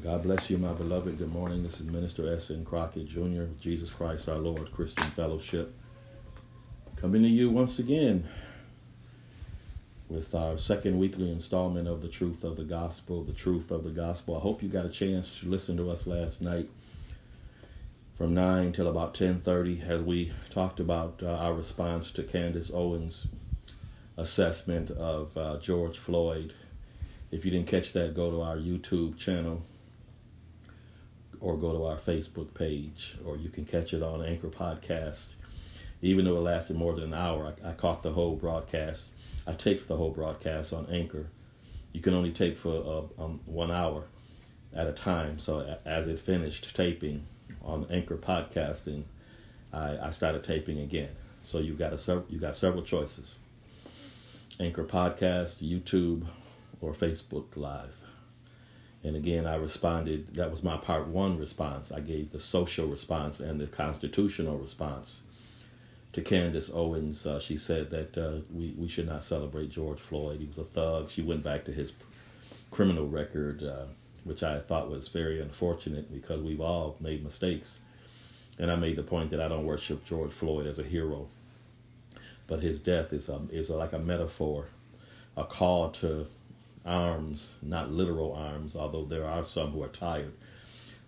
God bless you, my beloved. Good morning. This is Minister S. N. Crockett Jr., Jesus Christ our Lord Christian Fellowship. Coming to you once again with our second weekly installment of the truth of the gospel, the truth of the gospel. I hope you got a chance to listen to us last night from 9 till about 10:30 as we talked about uh, our response to Candace Owens' assessment of uh, George Floyd. If you didn't catch that, go to our YouTube channel or go to our Facebook page, or you can catch it on Anchor Podcast. Even though it lasted more than an hour, I, I caught the whole broadcast. I taped the whole broadcast on Anchor. You can only tape for uh, um, one hour at a time. So as it finished taping on Anchor Podcasting, I, I started taping again. So you got a you got several choices: Anchor Podcast, YouTube, or Facebook Live. And again, I responded. That was my part one response. I gave the social response and the constitutional response to Candace Owens. Uh, she said that uh, we, we should not celebrate George Floyd. He was a thug. She went back to his criminal record, uh, which I thought was very unfortunate because we've all made mistakes. And I made the point that I don't worship George Floyd as a hero, but his death is a, is a, like a metaphor, a call to arms, not literal arms, although there are some who are tired.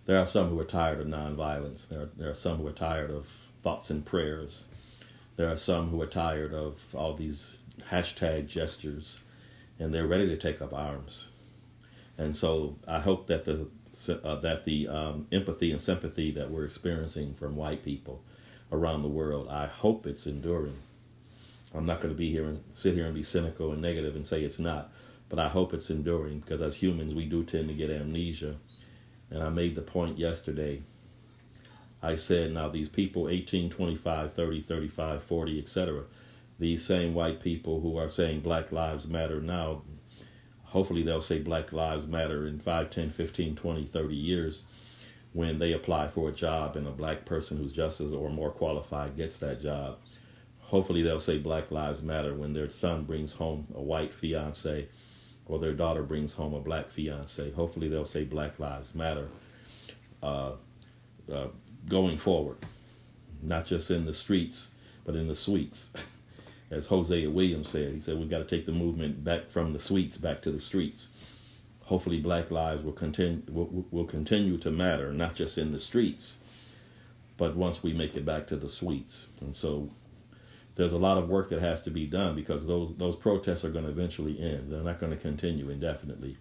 There are some who are tired of nonviolence. There are, there are some who are tired of thoughts and prayers. There are some who are tired of all these hashtag gestures, and they're ready to take up arms. And so I hope that the uh, that the um, empathy and sympathy that we're experiencing from white people around the world, I hope it's enduring. I'm not going to be here and sit here and be cynical and negative and say it's not but I hope it's enduring because as humans we do tend to get amnesia. And I made the point yesterday. I said, now these people 18, 25, 30, 35, 40, etc., these same white people who are saying Black Lives Matter now, hopefully they'll say Black Lives Matter in 5, 10, 15, 20, 30 years when they apply for a job and a black person who's just as or more qualified gets that job. Hopefully they'll say Black Lives Matter when their son brings home a white fiance or their daughter brings home a black fiance. Hopefully, they'll say Black Lives Matter uh, uh, going forward, not just in the streets, but in the suites. As Hosea Williams said, he said, We've got to take the movement back from the suites back to the streets. Hopefully, black lives will continue, will, will continue to matter, not just in the streets, but once we make it back to the suites. And so there's a lot of work that has to be done because those those protests are going to eventually end. They're not going to continue indefinitely.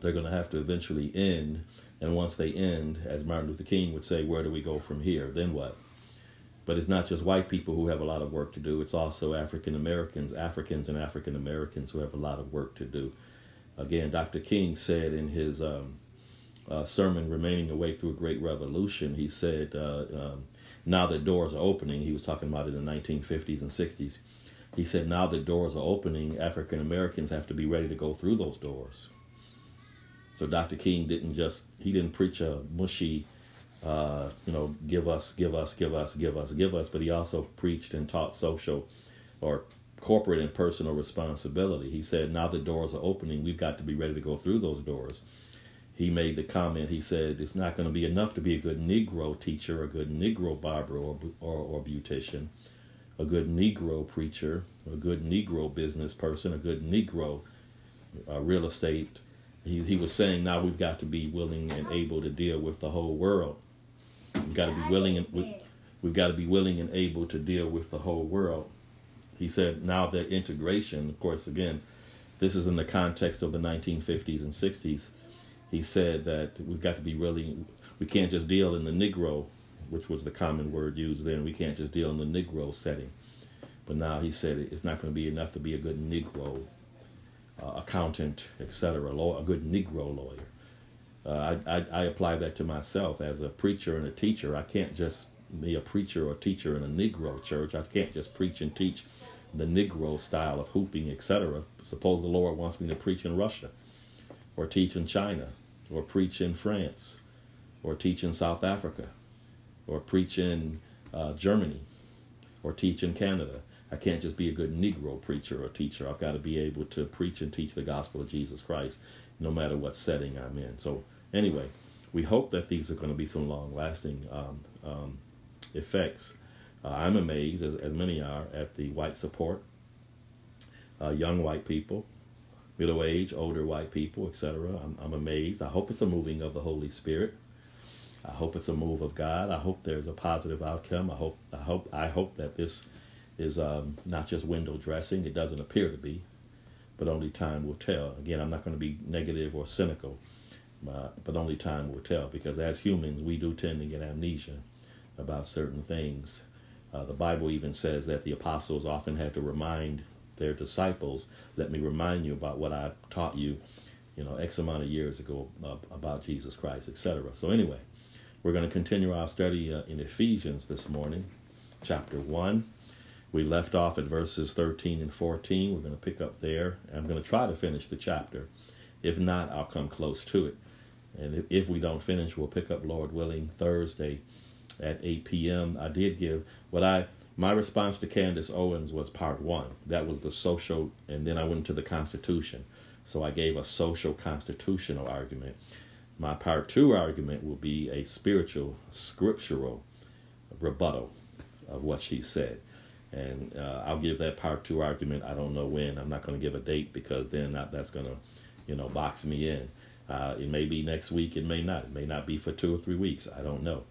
They're going to have to eventually end, and once they end, as Martin Luther King would say, where do we go from here? Then what? But it's not just white people who have a lot of work to do. It's also African Americans, Africans, and African Americans who have a lot of work to do. Again, Dr. King said in his um, uh, sermon, "Remaining Awake Through a Great Revolution," he said. Uh, um, now that doors are opening, he was talking about it in the 1950s and 60s. He said, now that doors are opening, African Americans have to be ready to go through those doors. So Dr. King didn't just, he didn't preach a mushy, uh, you know, give us, give us, give us, give us, give us, but he also preached and taught social or corporate and personal responsibility. He said, now the doors are opening, we've got to be ready to go through those doors he made the comment. He said it's not going to be enough to be a good Negro teacher, a good Negro barber or, or, or beautician, a good Negro preacher, a good Negro business person, a good Negro uh, real estate. He, he was saying now we've got to be willing and able to deal with the whole world. We've got to be willing and we, we've got to be willing and able to deal with the whole world. He said now that integration, of course, again, this is in the context of the 1950s and 60s he said that we've got to be really, we can't just deal in the Negro, which was the common word used then. We can't just deal in the Negro setting. But now he said it's not going to be enough to be a good Negro uh, accountant, etc., a good Negro lawyer. Uh, I, I, I apply that to myself as a preacher and a teacher. I can't just be a preacher or teacher in a Negro church. I can't just preach and teach the Negro style of whooping, etc. Suppose the Lord wants me to preach in Russia or teach in China or preach in France or teach in South Africa or preach in uh, Germany or teach in Canada. I can't just be a good Negro preacher or teacher. I've got to be able to preach and teach the gospel of Jesus Christ no matter what setting I'm in. So anyway, we hope that these are going to be some long-lasting um, um, effects. Uh, I'm amazed, as, as, many are, at the white support. Uh, young white people, middle age, older white people, etc. I'm, I'm amazed. I hope it's a moving of the Holy Spirit. I hope it's a move of God. I hope there's a positive outcome. I hope I hope I hope that this is um, not just window dressing. It doesn't appear to be, but only time will tell. Again, I'm not going to be negative or cynical, uh, but only time will tell. Because as humans, we do tend to get amnesia about certain things. Uh, the Bible even says that the apostles often had to remind their disciples, "Let me remind you about what I taught you." You know, X amount of years ago uh, about Jesus Christ, etc. So anyway, we're going to continue our study uh, in Ephesians this morning, chapter 1. We left off at verses 13 and 14. We're going to pick up there. I'm going to try to finish the chapter. If not, I'll come close to it. And if we don't finish, we'll pick up, Lord willing, Thursday at 8 p.m. I did give what I my response to Candace Owens was part one. That was the social, and then I went to the Constitution. So I gave a social constitutional argument. My part two argument will be a spiritual, scriptural rebuttal of what she said. And uh, I'll give that part two argument. I don't know when. I'm not going to give a date because then that, that's going to, you know, box me in. Uh, it may be next week. It may not. It may not be for two or three weeks. I don't know.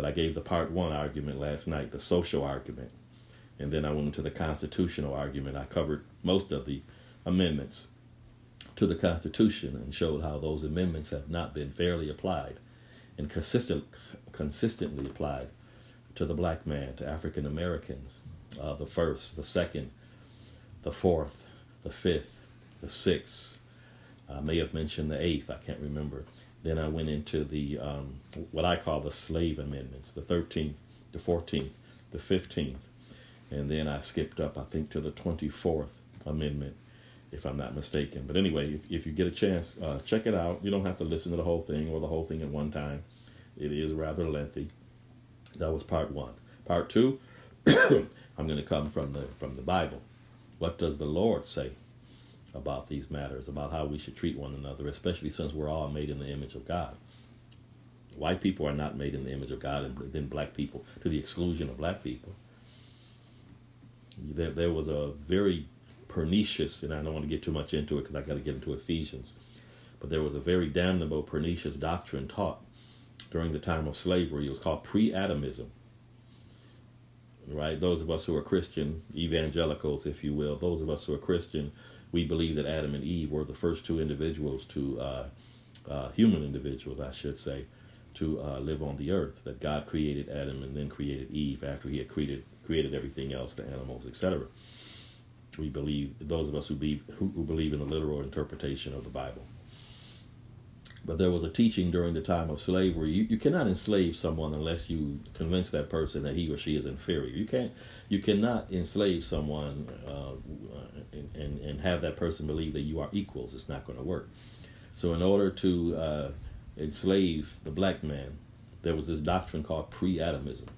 But I gave the part one argument last night, the social argument. And then I went into the constitutional argument. I covered most of the amendments to the Constitution and showed how those amendments have not been fairly applied and consistent, consistently applied to the black man, to African Americans, uh, the first, the second, the fourth, the fifth, the sixth. I may have mentioned the eighth, I can't remember. Then I went into the um, what I call the slave amendments, the 13th, the 14th, the 15th, and then I skipped up, I think, to the 24th amendment if I'm not mistaken. But anyway, if, if you get a chance, uh, check it out. You don't have to listen to the whole thing or the whole thing at one time. It is rather lengthy. That was part one. Part two, I'm going to come from the from the Bible. What does the Lord say about these matters, about how we should treat one another, especially since we're all made in the image of God? White people are not made in the image of God, and then black people, to the exclusion of black people. There, there was a very pernicious, and I don't want to get too much into it because I got to get into Ephesians, but there was a very damnable, pernicious doctrine taught during the time of slavery. It was called pre-Adamism. Right? Those of us who are Christian, evangelicals, if you will, those of us who are Christian, we believe that Adam and Eve were the first two individuals to, uh, uh, human individuals, I should say, to uh, live on the earth. That God created Adam and then created Eve after He had created created everything else, the animals, etc we believe those of us who believe who, who believe in the literal interpretation of the Bible. But there was a teaching during the time of slavery. You, you cannot enslave someone unless you convince that person that he or she is inferior. You can't. You cannot enslave someone uh, and, and, and have that person believe that you are equals. It's not going to work. So, in order to uh, enslave the black man, there was this doctrine called pre-Adamism,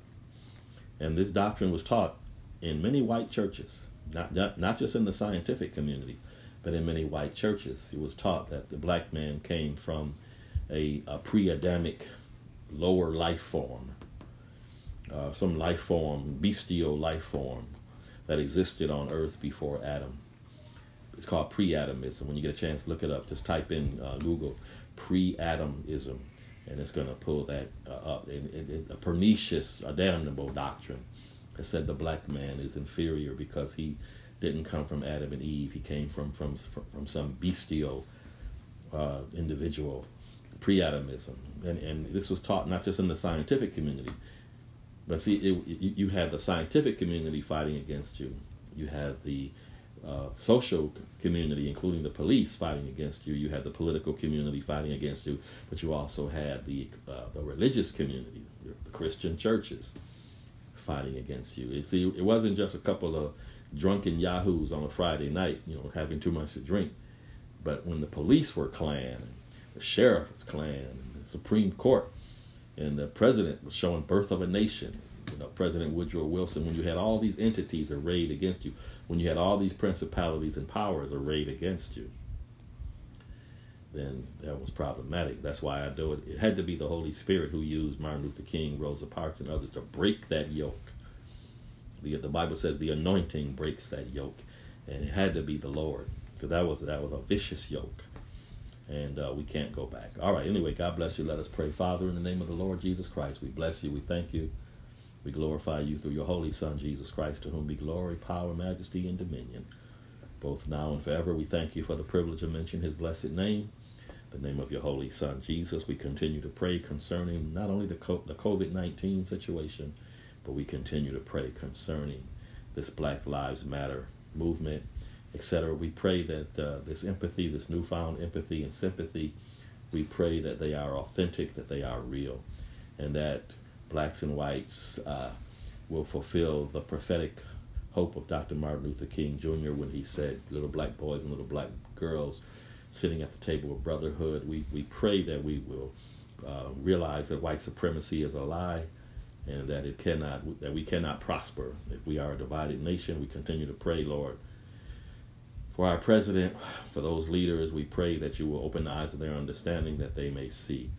and this doctrine was taught in many white churches not, not, not just in the scientific community, but in many white churches. It was taught that the black man came from a, a pre Adamic lower life form, uh, some life form, bestial life form that existed on earth before Adam. It's called pre Adamism. When you get a chance, look it up. Just type in uh, Google pre Adamism, and it's going to pull that uh, up. It, it, a pernicious, a damnable doctrine that said the black man is inferior because he didn't come from Adam and Eve. He came from from from some bestial uh, individual, pre-Adamism, and and this was taught not just in the scientific community, but see, it, you had the scientific community fighting against you. You had the uh, social community, including the police, fighting against you. You had the political community fighting against you, but you also had the uh, the religious community, the Christian churches fighting against you. It, see, it wasn't just a couple of drunken yahoos on a Friday night, you know, having too much to drink. But when the police were Klan, the sheriff was Klan, the Supreme Court, and the president was showing birth of a nation, you know, President Woodrow Wilson, when you had all these entities arrayed against you, when you had all these principalities and powers arrayed against you, then that was problematic. That's why I do it. It had to be the Holy Spirit who used Martin Luther King, Rosa Parks, and others to break that yoke. The, the Bible says the anointing breaks that yoke, and it had to be the Lord because that was that was a vicious yoke, and uh, we can't go back. All right. Anyway, God bless you. Let us pray, Father, in the name of the Lord Jesus Christ. We bless you. We thank you. We glorify you through your Holy Son, Jesus Christ, to whom be glory, power, majesty, and dominion, both now and forever. We thank you for the privilege to mention his blessed name the name of your holy son jesus we continue to pray concerning not only the covid-19 situation but we continue to pray concerning this black lives matter movement etc we pray that uh, this empathy this newfound empathy and sympathy we pray that they are authentic that they are real and that blacks and whites uh, will fulfill the prophetic hope of dr martin luther king jr when he said little black boys and little black girls sitting at the table of brotherhood. We, we pray that we will uh, realize that white supremacy is a lie and that it cannot that we cannot prosper if we are a divided nation. We continue to pray, Lord, for our president, for those leaders. We pray that you will open the eyes of their understanding that they may see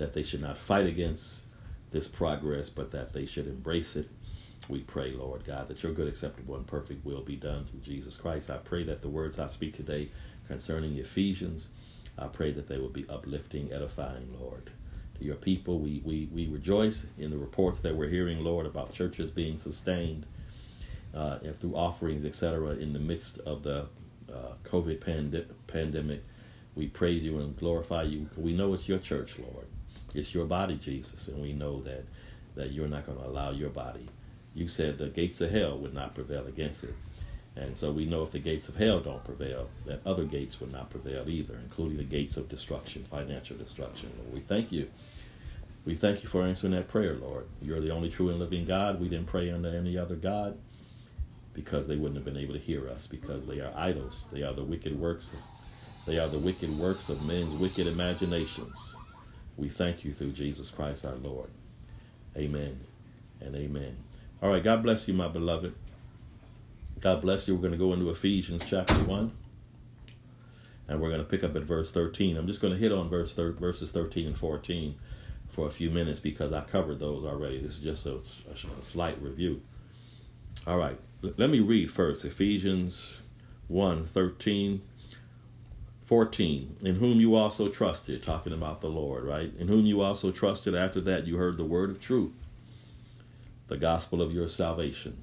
that they should not fight against this progress, but that they should embrace it. We pray, Lord God, that your good, acceptable, and perfect will be done through Jesus Christ. I pray that the words I speak today concerning Ephesians. I pray that they will be uplifting, edifying, Lord. To your people, we, we, we rejoice in the reports that we're hearing, Lord, about churches being sustained uh, through offerings, etc., in the midst of the uh, COVID pand- pandemic. We praise you and glorify you. We know it's your church, Lord. It's your body, Jesus, and we know that, that you're not going to allow your body. You said the gates of hell would not prevail against it. And so we know if the gates of hell don't prevail, that other gates will not prevail either, including the gates of destruction, financial destruction. Lord, we thank you. We thank you for answering that prayer, Lord. You're the only true and living God. We didn't pray under any other God because they wouldn't have been able to hear us because they are idols. They are the wicked works. They are the wicked works of men's wicked imaginations. We thank you through Jesus Christ our Lord. Amen and amen. All right, God bless you, my beloved. God bless you. We're going to go into Ephesians chapter 1. And we're going to pick up at verse 13. I'm just going to hit on verse thir- verses 13 and 14 for a few minutes because I covered those already. This is just a, a, a slight review. All right. Let me read first Ephesians 1 13, 14. In whom you also trusted, talking about the Lord, right? In whom you also trusted. After that, you heard the word of truth, the gospel of your salvation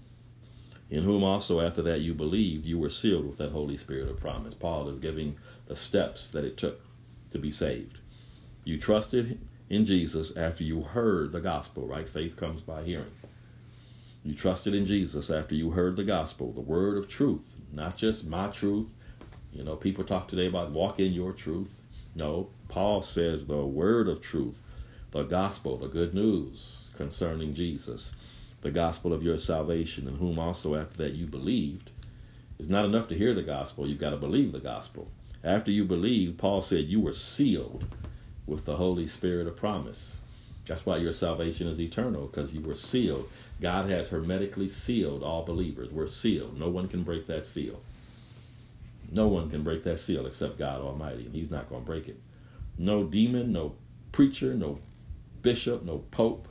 in whom also after that you believed, you were sealed with that Holy Spirit of promise. Paul is giving the steps that it took to be saved. You trusted in Jesus after you heard the gospel, right? Faith comes by hearing. You trusted in Jesus after you heard the gospel, the word of truth, not just my truth. You know, people talk today about walk in your truth. No, Paul says the word of truth, the gospel, the good news concerning Jesus the gospel of your salvation, in whom also after that you believed. It's not enough to hear the gospel, you've got to believe the gospel. After you believe, Paul said you were sealed with the Holy Spirit of promise. That's why your salvation is eternal, because you were sealed. God has hermetically sealed all believers. We're sealed. No one can break that seal. No one can break that seal except God Almighty, and He's not going to break it. No demon, no preacher, no bishop, no pope,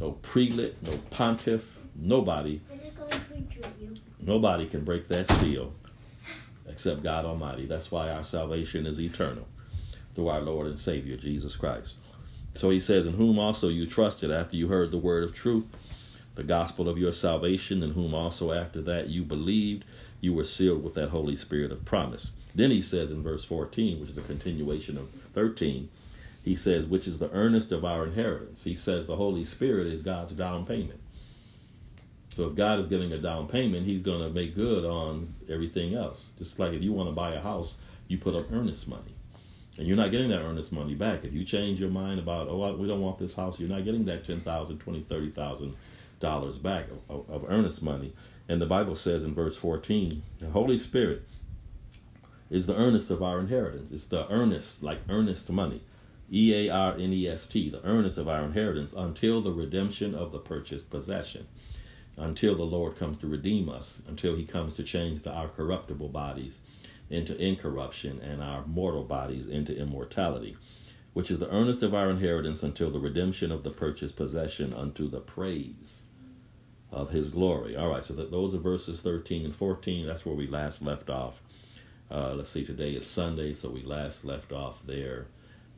no prelate, no pontiff, nobody. Nobody can break that seal except God Almighty. That's why our salvation is eternal through our Lord and Savior Jesus Christ. So he says, In whom also you trusted after you heard the word of truth, the gospel of your salvation, in whom also after that you believed, you were sealed with that Holy Spirit of promise. Then he says in verse 14, which is a continuation of 13, he says, which is the earnest of our inheritance. He says the Holy Spirit is God's down payment. So if God is giving a down payment, He's going to make good on everything else. Just like if you want to buy a house, you put up earnest money. And you're not getting that earnest money back. If you change your mind about, oh, we don't want this house, you're not getting that $10,000, $20,000, $30,000 back of, of earnest money. And the Bible says in verse 14, the Holy Spirit is the earnest of our inheritance. It's the earnest, like earnest money. E A R N E S T, the earnest of our inheritance, until the redemption of the purchased possession. Until the Lord comes to redeem us, until he comes to change the, our corruptible bodies into incorruption, and our mortal bodies into immortality, which is the earnest of our inheritance until the redemption of the purchased possession unto the praise of his glory. All right, so that, those are verses 13 and 14. That's where we last left off. Uh, let's see, today is Sunday, so we last left off there.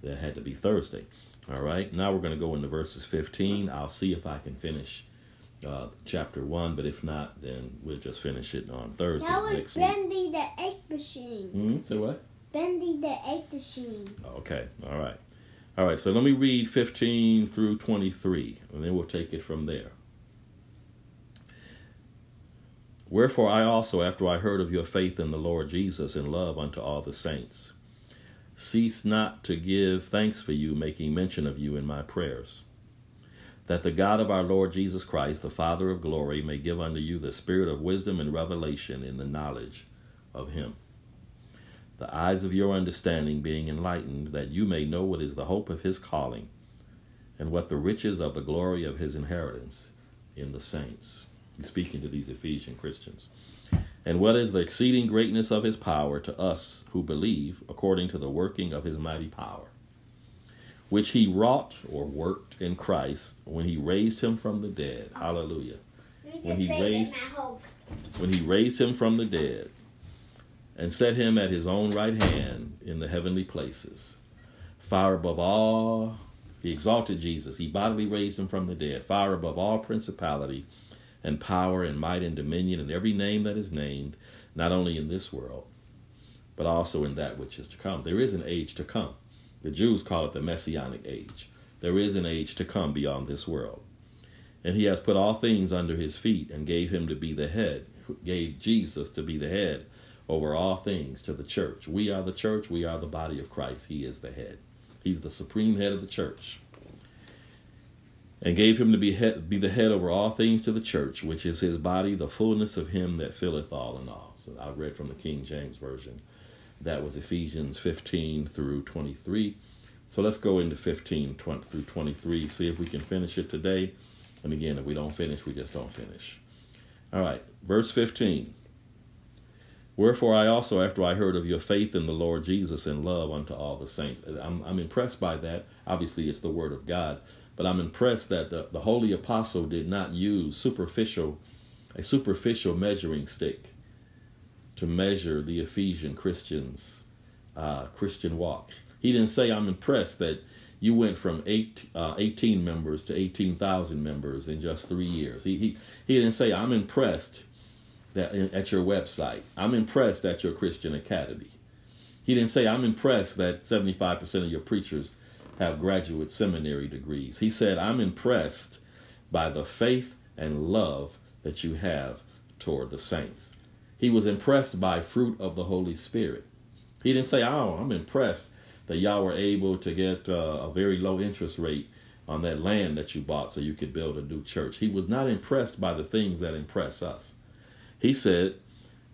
That had to be Thursday. All right, now we're going to go into verses 15. I'll see if I can finish uh, chapter 1, but if not, then we'll just finish it on Thursday. That was next Bendy the egg machine. Mm-hmm. Say what? Bendy the egg machine. Okay, all right. All right, so let me read 15 through 23, and then we'll take it from there. Wherefore I also, after I heard of your faith in the Lord Jesus and love unto all the saints, cease not to give thanks for you, making mention of you in my prayers, that the God of our Lord Jesus Christ, the Father of glory, may give unto you the spirit of wisdom and revelation in the knowledge of him. The eyes of your understanding being enlightened, that you may know what is the hope of his calling, and what the riches of the glory of his inheritance in the saints He's speaking to these Ephesian Christians. And what is the exceeding greatness of his power to us who believe, according to the working of his mighty power, which he wrought or worked in Christ when he raised him from the dead. Hallelujah. When he raised when he raised him from the dead and set him at his own right hand in the heavenly places, far above all he exalted Jesus. He bodily raised him from the dead, far above all principality and power and might and dominion and every name that is named, not only in this world, but also in that which is to come. There is an age to come. The Jews call it the Messianic age. There is an age to come beyond this world. And he has put all things under his feet and gave him to be the head, gave Jesus to be the head over all things to the church. We are the church, we are the body of Christ. He is the head. He's the supreme head of the church and gave him to be, head, be the head over all things to the church, which is his body, the fullness of him that filleth all in all. So I read from the King James Version. That was Ephesians 15 through 23. So let's go into 15 20 through 23, see if we can finish it today. And again, if we don't finish, we just don't finish. All right, verse 15. Wherefore I also, after I heard of your faith in the Lord Jesus and love unto all the saints, I'm, I'm impressed by that. Obviously, it's the word of God but I'm impressed that the, the holy apostle did not use superficial a superficial measuring stick to measure the Ephesian Christians uh, Christian walk. He didn't say, "I'm impressed that you went from eight, uh, 18 members to 18,000 members in just three years." He, he he didn't say, "I'm impressed that at your website. I'm impressed at your Christian academy." He didn't say, "I'm impressed that 75% of your preachers have graduate seminary degrees. He said, I'm impressed by the faith and love that you have toward the saints. He was impressed by fruit of the Holy Spirit. He didn't say, Oh, I'm impressed that y'all were able to get uh, a very low interest rate on that land that you bought so you could build a new church. He was not impressed by the things that impress us. He said,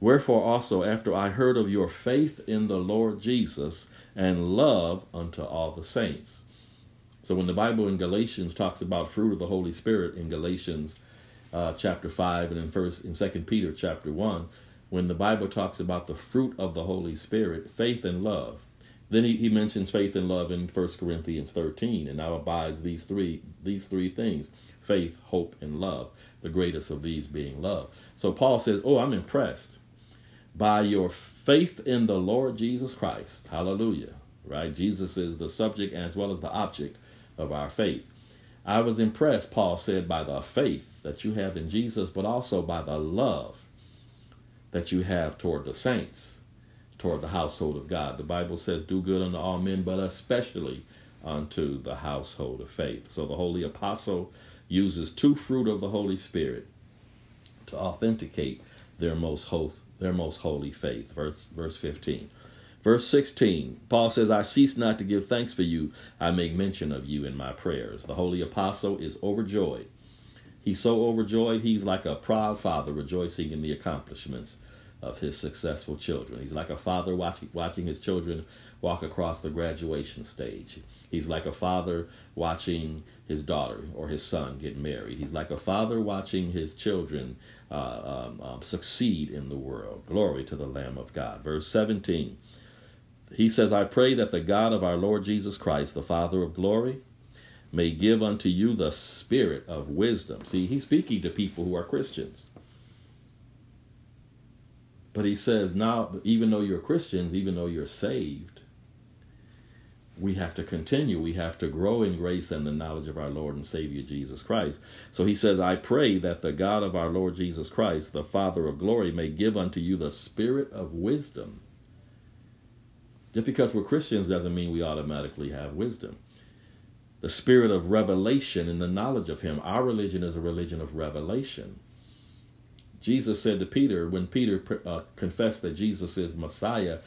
Wherefore also, after I heard of your faith in the Lord Jesus and love unto all the saints. So when the Bible in Galatians talks about fruit of the Holy Spirit in Galatians uh, chapter five and in first in Second Peter chapter one, when the Bible talks about the fruit of the Holy Spirit, faith and love, then he, he mentions faith and love in First Corinthians 13, and now abides these three these three things: faith, hope, and love. The greatest of these being love. So Paul says, "Oh, I'm impressed by your faith in the Lord Jesus Christ. Hallelujah. Right? Jesus is the subject as well as the object of our faith. I was impressed, Paul said, by the faith that you have in Jesus, but also by the love that you have toward the saints, toward the household of God. The Bible says, Do good unto all men, but especially unto the household of faith. So the Holy Apostle uses two fruit of the Holy Spirit to authenticate their most holy their most holy faith. Verse, verse 15. Verse 16, Paul says, I cease not to give thanks for you. I make mention of you in my prayers. The holy apostle is overjoyed. He's so overjoyed, he's like a proud father rejoicing in the accomplishments of his successful children. He's like a father watching, watching his children walk across the graduation stage. He's like a father watching his daughter or his son get married. He's like a father watching his children uh, um, um, succeed in the world. Glory to the Lamb of God. Verse 17. He says, I pray that the God of our Lord Jesus Christ, the Father of glory, may give unto you the spirit of wisdom. See, he's speaking to people who are Christians. But he says, now, even though you're Christians, even though you're saved, we have to continue. We have to grow in grace and the knowledge of our Lord and Savior Jesus Christ. So he says, I pray that the God of our Lord Jesus Christ, the Father of glory, may give unto you the spirit of wisdom. Just because we're Christians doesn't mean we automatically have wisdom. The spirit of revelation and the knowledge of Him. Our religion is a religion of revelation. Jesus said to Peter, when Peter uh, confessed that Jesus is Messiah,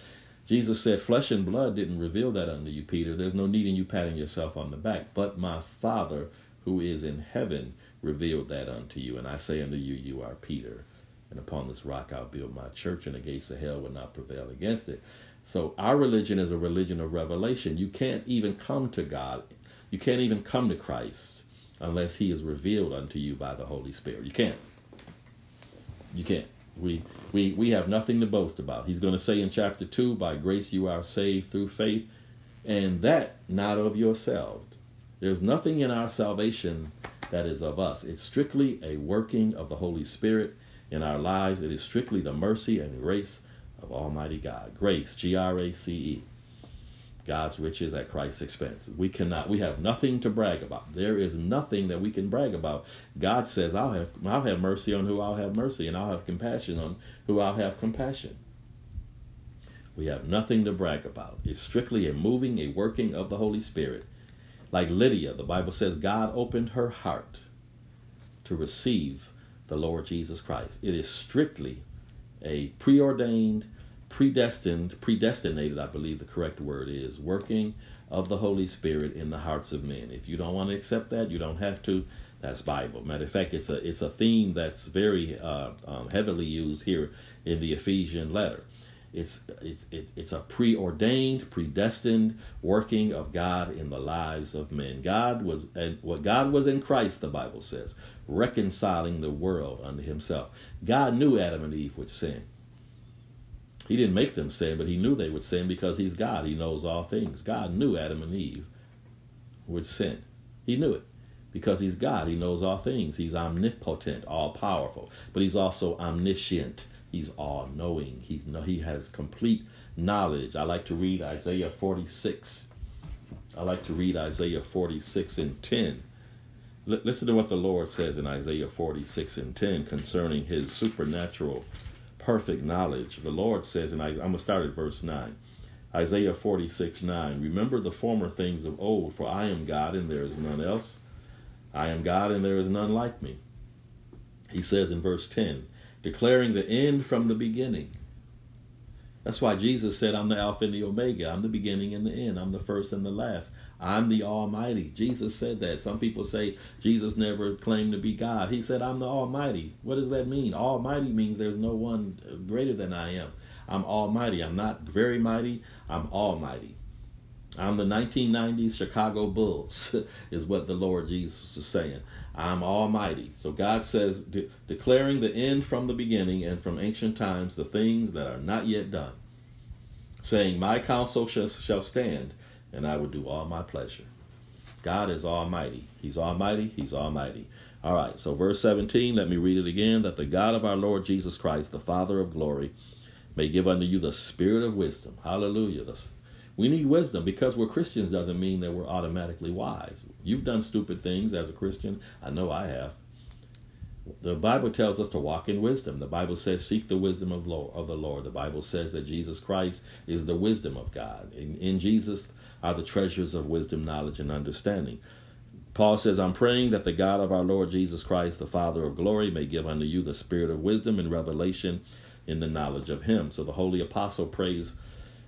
Jesus said, Flesh and blood didn't reveal that unto you, Peter. There's no need in you patting yourself on the back. But my Father who is in heaven revealed that unto you. And I say unto you, you are Peter. And upon this rock I'll build my church, and the gates of hell will not prevail against it. So our religion is a religion of revelation. You can't even come to God. You can't even come to Christ unless he is revealed unto you by the Holy Spirit. You can't. You can't. We we we have nothing to boast about. He's going to say in chapter 2, by grace you are saved through faith, and that not of yourselves. There's nothing in our salvation that is of us. It's strictly a working of the Holy Spirit in our lives. It is strictly the mercy and grace of Almighty God. Grace, G R A C E. God's riches at Christ's expense. We cannot, we have nothing to brag about. There is nothing that we can brag about. God says, I'll have, I'll have mercy on who I'll have mercy, and I'll have compassion on who I'll have compassion. We have nothing to brag about. It's strictly a moving, a working of the Holy Spirit. Like Lydia, the Bible says God opened her heart to receive the Lord Jesus Christ. It is strictly a preordained, predestined, predestinated, I believe the correct word is, working of the Holy Spirit in the hearts of men. If you don't want to accept that, you don't have to. That's Bible. Matter of fact, it's a it's a theme that's very uh, um, heavily used here in the Ephesian letter. It's it's it's a preordained, predestined working of God in the lives of men. God was and what God was in Christ, the Bible says, reconciling the world unto Himself. God knew Adam and Eve would sin. He didn't make them sin, but he knew they would sin because he's God. He knows all things. God knew Adam and Eve would sin. He knew it because he's God. He knows all things. He's omnipotent, all powerful, but he's also omniscient. He's all knowing. He's he has complete knowledge. I like to read Isaiah 46. I like to read Isaiah 46 and 10. L- listen to what the Lord says in Isaiah 46 and 10 concerning his supernatural perfect knowledge. The Lord says, and I, I'm going to start at verse 9. Isaiah 46 9. Remember the former things of old, for I am God and there is none else. I am God and there is none like me. He says in verse 10, declaring the end from the beginning. That's why Jesus said, I'm the Alpha and the Omega. I'm the beginning and the end. I'm the first and the last. I'm the Almighty. Jesus said that. Some people say Jesus never claimed to be God. He said, I'm the Almighty. What does that mean? Almighty means there's no one greater than I am. I'm Almighty. I'm not very mighty. I'm Almighty. I'm the 1990s Chicago Bulls, is what the Lord Jesus is saying. I'm Almighty. So God says, de- declaring the end from the beginning and from ancient times, the things that are not yet done, saying, My counsel shall, shall stand and I will do all my pleasure. God is almighty. He's almighty. He's almighty. All right, so verse 17, let me read it again. That the God of our Lord Jesus Christ, the Father of glory, may give unto you the spirit of wisdom. Hallelujah. We need wisdom because we're Christians doesn't mean that we're automatically wise. You've done stupid things as a Christian. I know I have. The Bible tells us to walk in wisdom. The Bible says, seek the wisdom of, the Lord. The Bible says that Jesus Christ is the wisdom of God. In, in Jesus, are the treasures of wisdom, knowledge, and understanding. Paul says, I'm praying that the God of our Lord Jesus Christ, the Father of glory, may give unto you the spirit of wisdom and revelation in the knowledge of him. So the holy apostle prays,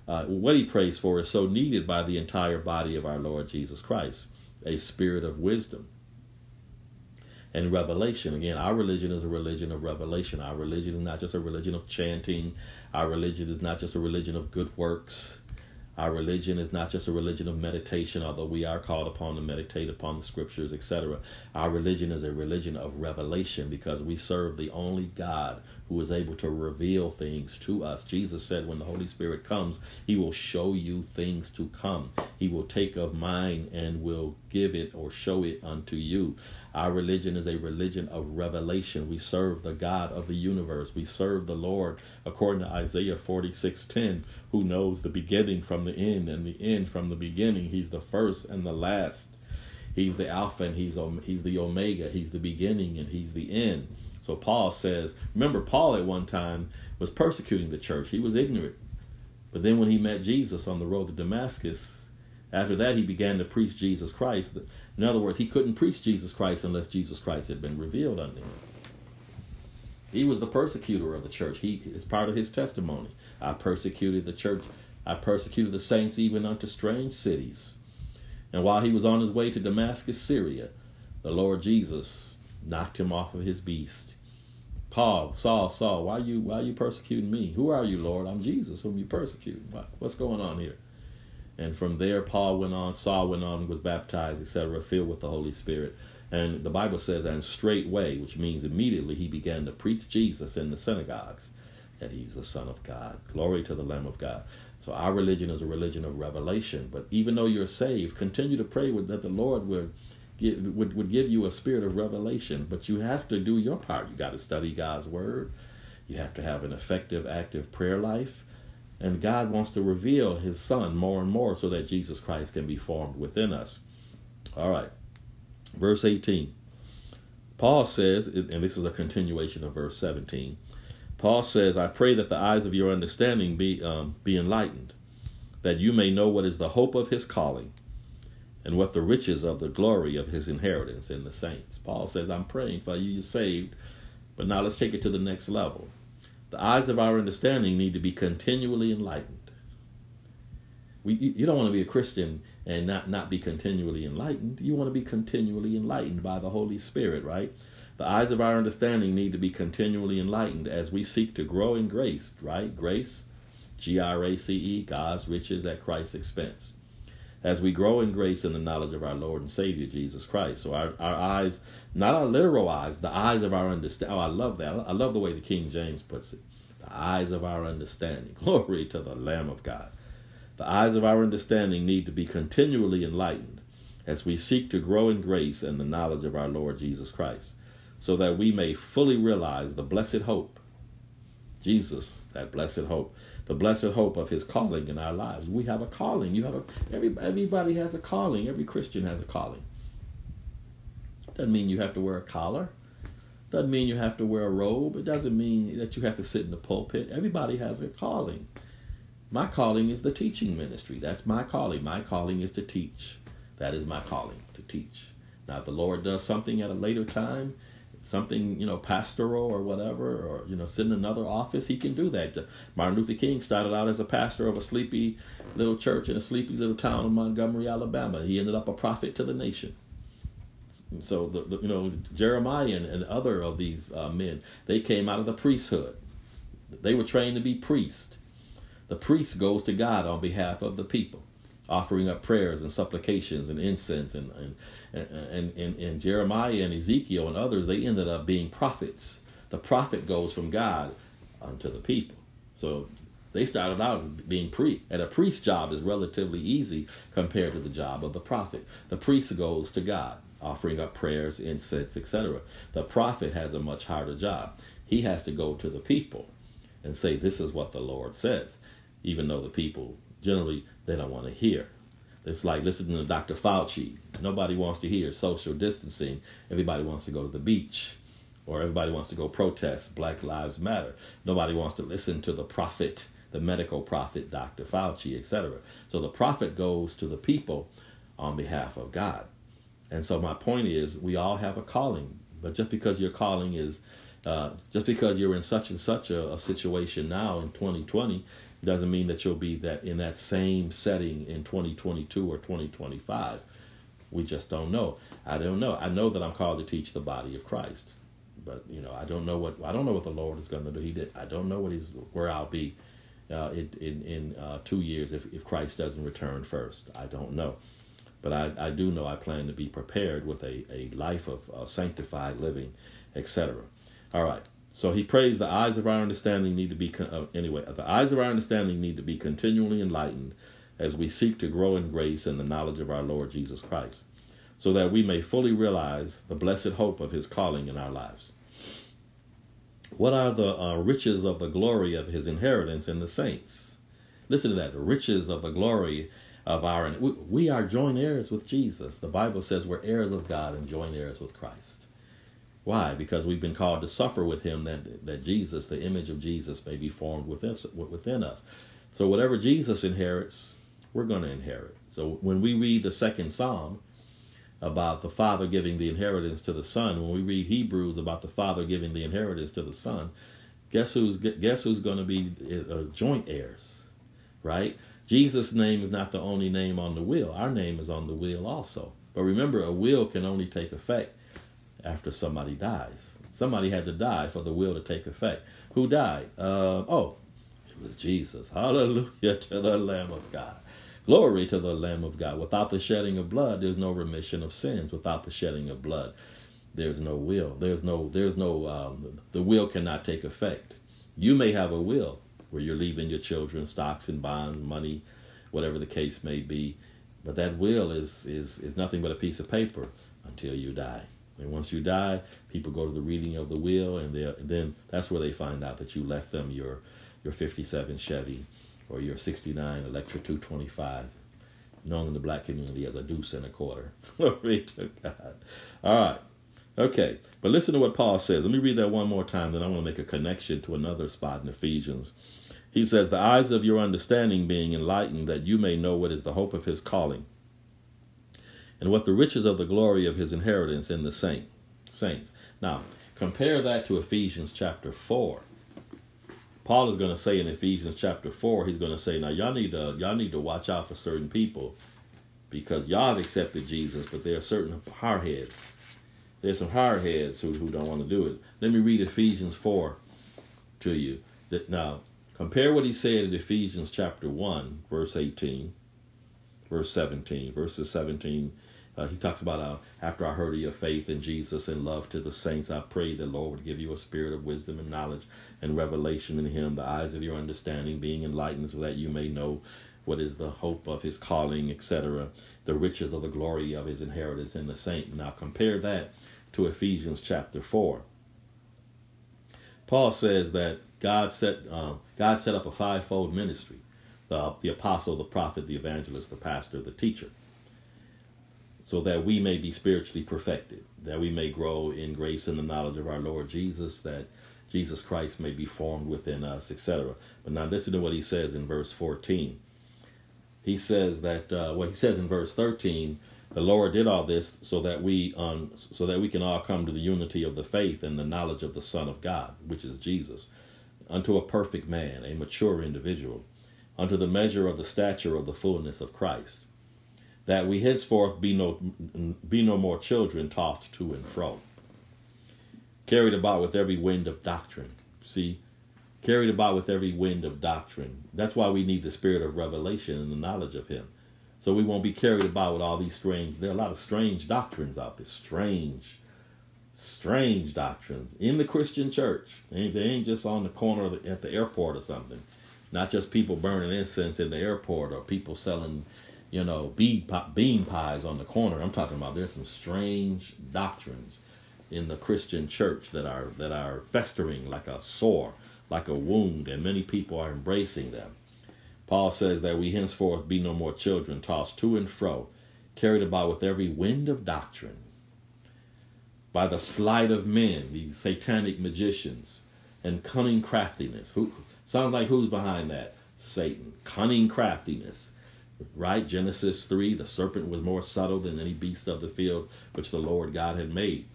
uh, what he prays for is so needed by the entire body of our Lord Jesus Christ a spirit of wisdom and revelation. Again, our religion is a religion of revelation. Our religion is not just a religion of chanting, our religion is not just a religion of good works. Our religion is not just a religion of meditation, although we are called upon to meditate upon the scriptures, etc. Our religion is a religion of revelation because we serve the only God who is able to reveal things to us. Jesus said, when the Holy Spirit comes, he will show you things to come. He will take of mine and will give it or show it unto you. Our religion is a religion of revelation. We serve the God of the universe. We serve the Lord, according to Isaiah 46:10, who knows the beginning from the end and the end from the beginning. He's the first and the last. He's the Alpha and he's, he's the Omega. He's the beginning and he's the end. So Paul says, remember, Paul at one time was persecuting the church. He was ignorant. But then when he met Jesus on the road to Damascus, after that he began to preach Jesus Christ. In other words, he couldn't preach Jesus Christ unless Jesus Christ had been revealed unto him. He was the persecutor of the church. He is part of his testimony. I persecuted the church. I persecuted the saints even unto strange cities. And while he was on his way to Damascus, Syria, the Lord Jesus knocked him off of his beast. Paul, Saul, Saul, why are you why are you persecuting me? Who are you, Lord? I'm Jesus, whom you persecute. What's going on here? And from there, Paul went on, Saul went on, was baptized, etc., filled with the Holy Spirit. And the Bible says, and straightway, which means immediately, he began to preach Jesus in the synagogues, that he's the Son of God. Glory to the Lamb of God. So our religion is a religion of revelation. But even though you're saved, continue to pray that the Lord would give, would, would give you a spirit of revelation. But you have to do your part. You got to study God's word. You have to have an effective, active prayer life. And God wants to reveal his son more and more so that Jesus Christ can be formed within us. All right. Verse 18. Paul says, and this is a continuation of verse 17. Paul says, I pray that the eyes of your understanding be, um, be enlightened, that you may know what is the hope of his calling and what the riches of the glory of his inheritance in the saints. Paul says, I'm praying for you, you're saved, but now let's take it to the next level. The eyes of our understanding need to be continually enlightened. We, you don't want to be a Christian and not, not be continually enlightened. You want to be continually enlightened by the Holy Spirit, right? The eyes of our understanding need to be continually enlightened as we seek to grow in grace, right? Grace, G R A C E, God's riches at Christ's expense. As we grow in grace in the knowledge of our Lord and Savior Jesus Christ. So our, our eyes, not our literal eyes, the eyes of our understanding. Oh, I love that. I love the way the King James puts it. The eyes of our understanding. Glory to the Lamb of God. The eyes of our understanding need to be continually enlightened as we seek to grow in grace and the knowledge of our Lord Jesus Christ, so that we may fully realize the blessed hope. Jesus, that blessed hope, the blessed hope of his calling in our lives. We have a calling. You have a every, everybody has a calling. Every Christian has a calling. Doesn't mean you have to wear a collar. Doesn't mean you have to wear a robe. It doesn't mean that you have to sit in the pulpit. Everybody has a calling. My calling is the teaching ministry. That's my calling. My calling is to teach. That is my calling, to teach. Now, if the Lord does something at a later time, something, you know, pastoral or whatever, or, you know, sit in another office, he can do that. Martin Luther King started out as a pastor of a sleepy little church in a sleepy little town in Montgomery, Alabama. He ended up a prophet to the nation. So, the, the you know, Jeremiah and, and other of these uh, men, they came out of the priesthood. They were trained to be priests the priest goes to God on behalf of the people, offering up prayers and supplications and incense. And, and, and, and, and Jeremiah and Ezekiel and others, they ended up being prophets. The prophet goes from God unto the people. So they started out being priest, and a priest's job is relatively easy compared to the job of the prophet. The priest goes to God, offering up prayers, incense, etc. The prophet has a much harder job. He has to go to the people and say, This is what the Lord says even though the people generally they don't want to hear. It's like listening to Dr. Fauci. Nobody wants to hear social distancing. Everybody wants to go to the beach or everybody wants to go protest Black Lives Matter. Nobody wants to listen to the prophet, the medical prophet, Dr. Fauci, etc. So the prophet goes to the people on behalf of God. And so my point is, we all have a calling, but just because your calling is, uh, just because you're in such and such a, a situation now in 2020, doesn't mean that you'll be that in that same setting in 2022 or 2025. We just don't know. I don't know. I know that I'm called to teach the body of Christ, but you know, I don't know what I don't know what the Lord is going to do. He did. I don't know what he's where I'll be uh, in in, in uh, two years if, if Christ doesn't return first. I don't know, but I, I do know I plan to be prepared with a, a life of uh, sanctified living, etc. All right. So he prays the eyes of our understanding need to be uh, anyway. The eyes of our understanding need to be continually enlightened as we seek to grow in grace and the knowledge of our Lord Jesus Christ, so that we may fully realize the blessed hope of his calling in our lives. What are the uh, riches of the glory of his inheritance in the saints? Listen to that. The riches of the glory of our. We, are joint heirs with Jesus. The Bible says we're heirs of God and joint heirs with Christ. Why? Because we've been called to suffer with him that, that Jesus, the image of Jesus, may be formed within, within us. So whatever Jesus inherits, we're going to inherit. So when we read the second Psalm, about the father giving the inheritance to the son. When we read Hebrews about the father giving the inheritance to the son, guess who's guess who's going to be uh, joint heirs, right? Jesus' name is not the only name on the will. Our name is on the will also. But remember, a will can only take effect after somebody dies. Somebody had to die for the will to take effect. Who died? Uh, oh, it was Jesus. Hallelujah to the Lamb of God. Glory to the Lamb of God. Without the shedding of blood, there's no remission of sins. Without the shedding of blood, there's no will. There's no, there's no, um, the will cannot take effect. You may have a will where you're leaving your children stocks and bonds, money, whatever the case may be, but that will is is is nothing but a piece of paper until you die. And once you die, people go to the reading of the will, and, then that's where they find out that you left them your your 57 Chevy or your 69 Electra 225, known in the black community as a deuce and a quarter. Glory to God. All right. Okay. But listen to what Paul says. Let me read that one more time, then I want to make a connection to another spot in Ephesians. He says, The eyes of your understanding being enlightened, that you may know what is the hope of his calling, and what the riches of the glory of his inheritance in the saint, saints. Now, compare that to Ephesians chapter 4. Paul is going to say in Ephesians chapter four, he's going to say, now y'all need to y'all need to watch out for certain people because y'all have accepted Jesus, but there are certain hardheads. There's some hardheads who, who don't want to do it. Let me read Ephesians four to you. That Now, compare what he said in Ephesians chapter one, verse eighteen, verse seventeen, verses seventeen uh, he talks about uh, after I heard of your faith in Jesus and love to the saints, I pray the Lord would give you a spirit of wisdom and knowledge and revelation in Him, the eyes of your understanding being enlightened, so that you may know what is the hope of His calling, etc., the riches of the glory of His inheritance in the saint. Now compare that to Ephesians chapter four. Paul says that God set uh, God set up a fivefold ministry: the the apostle, the prophet, the evangelist, the pastor, the teacher. So that we may be spiritually perfected, that we may grow in grace and the knowledge of our Lord Jesus, that Jesus Christ may be formed within us, etc. But now listen to what he says in verse 14. He says that uh, what he says in verse 13, the Lord did all this so that we um, so that we can all come to the unity of the faith and the knowledge of the Son of God, which is Jesus, unto a perfect man, a mature individual, unto the measure of the stature of the fullness of Christ that we henceforth be no be no more children tossed to and fro, carried about with every wind of doctrine. See, carried about with every wind of doctrine. That's why we need the spirit of revelation and the knowledge of Him, so we won't be carried about with all these strange. There are a lot of strange doctrines out there. Strange, strange doctrines in the Christian church. They ain't, they ain't just on the corner the, at the airport or something. Not just people burning incense in the airport or people selling you know, bean, bean pies on the corner. I'm talking about there's some strange doctrines in the Christian church that are that are festering like a sore, like a wound, and many people are embracing them. Paul says that we henceforth be no more children, tossed to and fro, carried about with every wind of doctrine, by the sleight of men, these satanic magicians, and cunning craftiness. Who sounds like who's behind that? Satan. Cunning craftiness Right? Genesis 3 the serpent was more subtle than any beast of the field which the Lord God had made.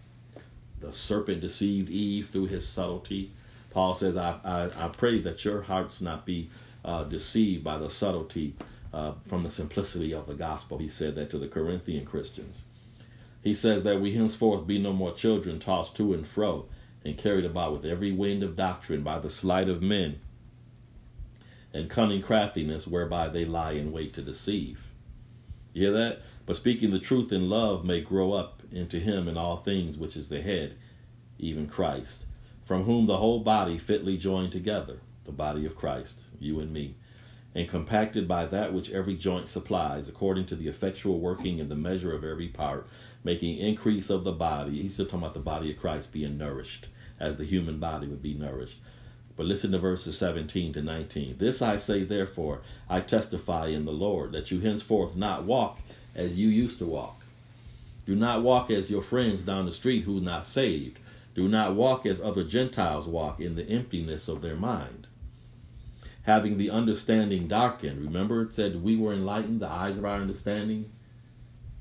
The serpent deceived Eve through his subtlety. Paul says, I, I, I pray that your hearts not be uh, deceived by the subtlety uh, from the simplicity of the gospel. He said that to the Corinthian Christians. He says that we henceforth be no more children tossed to and fro and carried about with every wind of doctrine by the sleight of men and cunning craftiness whereby they lie in wait to deceive. You hear that? But speaking the truth in love may grow up into him in all things which is the head, even Christ, from whom the whole body fitly joined together, the body of Christ, you and me, and compacted by that which every joint supplies, according to the effectual working in the measure of every part, making increase of the body. He's still talking about the body of Christ being nourished, as the human body would be nourished. But listen to verses 17 to 19. This I say, therefore, I testify in the Lord, that you henceforth not walk as you used to walk. Do not walk as your friends down the street who are not saved. Do not walk as other Gentiles walk in the emptiness of their mind. Having the understanding darkened. Remember, it said we were enlightened, the eyes of our understanding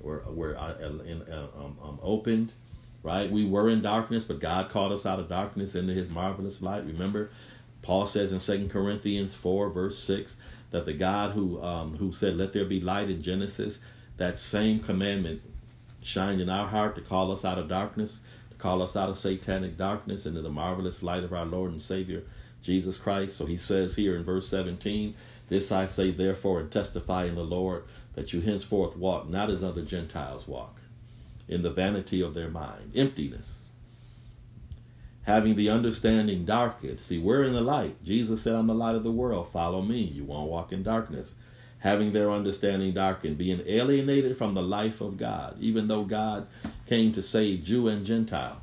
were, were uh, in, uh, um, um, opened right? We were in darkness, but God called us out of darkness into his marvelous light. Remember, Paul says in Second Corinthians 4, verse 6, that the God who um, who said, Let there be light in Genesis, that same commandment shined in our heart to call us out of darkness, to call us out of satanic darkness into the marvelous light of our Lord and Savior, Jesus Christ. So he says here in verse 17, This I say therefore and testify in the Lord, that you henceforth walk not as other Gentiles walk in the vanity of their mind, emptiness. Having the understanding darkened. See, we're in the light. Jesus said, I'm the light of the world. Follow me. You won't walk in darkness. Having their understanding darkened, being alienated from the life of God, even though God came to save Jew and Gentile.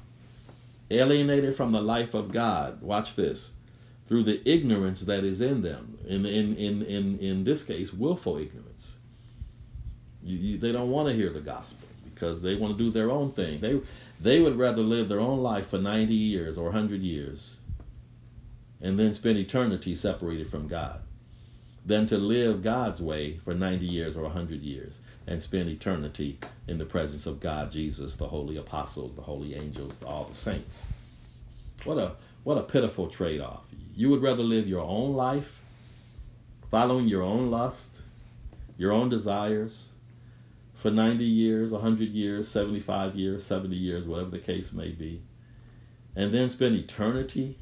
Alienated from the life of God. Watch this. Through the ignorance that is in them. In, in, in, in, in this case, willful ignorance. You, you, they don't want to hear the gospel because they want to do their own thing. They they would rather live their own life for 90 years or 100 years and then spend eternity separated from God than to live God's way for 90 years or 100 years and spend eternity in the presence of God, Jesus, the holy apostles, the holy angels, all the saints. What a what a pitiful trade-off. You would rather live your own life following your own lust, your own desires, for 90 years, 100 years, 75 years, 70 years, whatever the case may be, and then spend eternity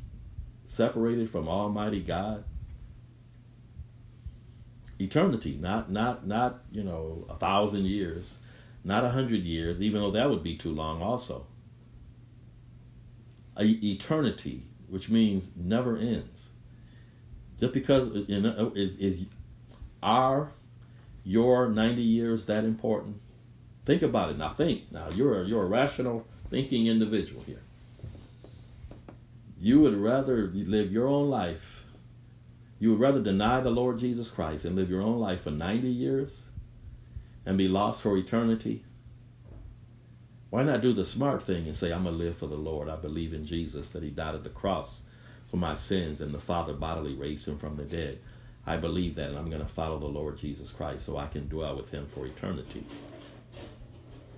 separated from Almighty God. Eternity, not not not you know a thousand years, not a hundred years, even though that would be too long. Also, a eternity, which means never ends. Just because you know, is, is our your 90 years that important? Think about it now. Think now. You're a, you're a rational thinking individual here. You would rather live your own life. You would rather deny the Lord Jesus Christ and live your own life for 90 years and be lost for eternity. Why not do the smart thing and say, I'm going to live for the Lord. I believe in Jesus, that He died at the cross for my sins, and the Father bodily raised Him from the dead. I believe that, and I'm going to follow the Lord Jesus Christ so I can dwell with Him for eternity.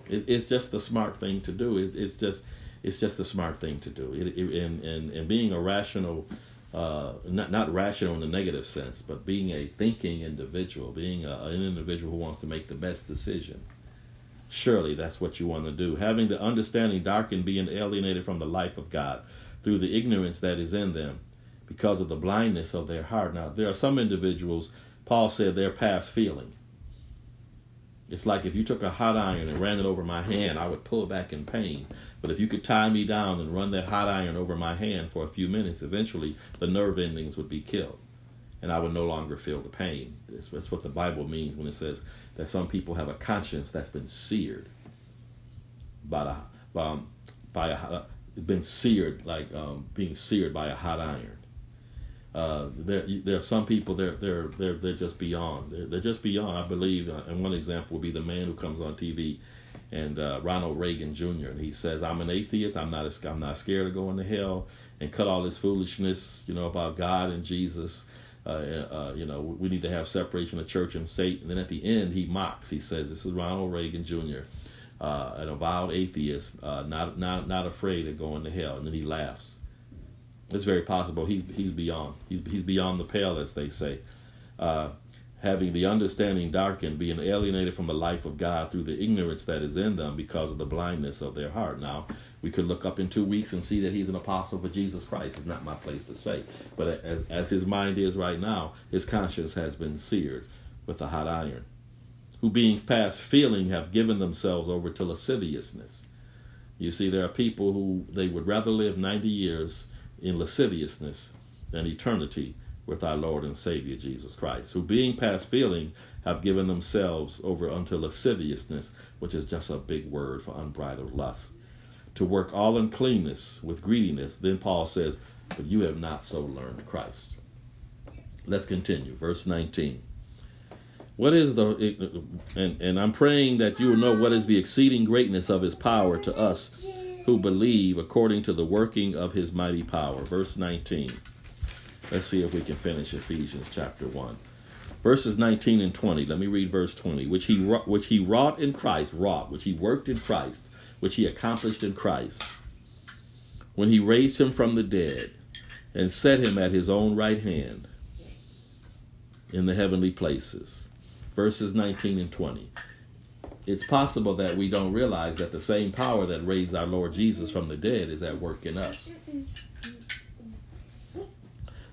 It, it's just the smart thing to do. It, it's just it's just the smart thing to do. It, and, and, and being a rational, uh, not, not rational in the negative sense, but being a thinking individual, being a, an individual who wants to make the best decision. Surely that's what you want to do. Having the understanding darkened, being alienated from the life of God through the ignorance that is in them because of the blindness of their heart. Now, there are some individuals, Paul said, they're past feeling. It's like if you took a hot iron and ran it over my hand, I would pull back in pain. But if you could tie me down and run that hot iron over my hand for a few minutes, eventually the nerve endings would be killed. And I would no longer feel the pain. That's what the Bible means when it says that some people have a conscience that's been seared by, a, by, by a, been seared, like um, being seared by a hot iron. Uh, there, there are some people they're they're they're they're just beyond. They're, they're just beyond. I believe, uh, and one example would be the man who comes on TV, and uh, Ronald Reagan Jr. and he says, "I'm an atheist. I'm not a, I'm not scared of going to hell." And cut all this foolishness, you know, about God and Jesus. Uh, uh, you know, we need to have separation of church and state. And then at the end, he mocks. He says, "This is Ronald Reagan Jr." Uh, an avowed atheist, uh, not not not afraid of going to hell, and then he laughs. It's very possible he's he's beyond. He's he's beyond the pale, as they say. Uh, having the understanding darkened, being alienated from the life of God through the ignorance that is in them because of the blindness of their heart. Now, We could look up in two weeks and see that he's an apostle for Jesus Christ. It's not my place to say. But as, as his mind is right now, his conscience has been seared with a hot iron. Who, being past feeling, have given themselves over to lasciviousness. You see, there are people who they would rather live 90 years in lasciviousness than eternity with our Lord and Savior Jesus Christ, who, being past feeling, have given themselves over unto lasciviousness, which is just a big word for unbridled lust to work all uncleanness with greediness. Then Paul says, But you have not so learned Christ. Let's continue. Verse 19. What is the, and, and I'm praying that you will know what is the exceeding greatness of his power to us who believe according to the working of his mighty power. Verse 19. Let's see if we can finish Ephesians chapter 1. Verses 19 and 20. Let me read verse 20. Which he, which he wrought in Christ, wrought, which he worked in Christ which he accomplished in Christ, when he raised him from the dead and set him at his own right hand in the heavenly places. Verses 19 and 20. It's possible that we don't realize that the same power that raised our Lord Jesus from the dead is at work in us.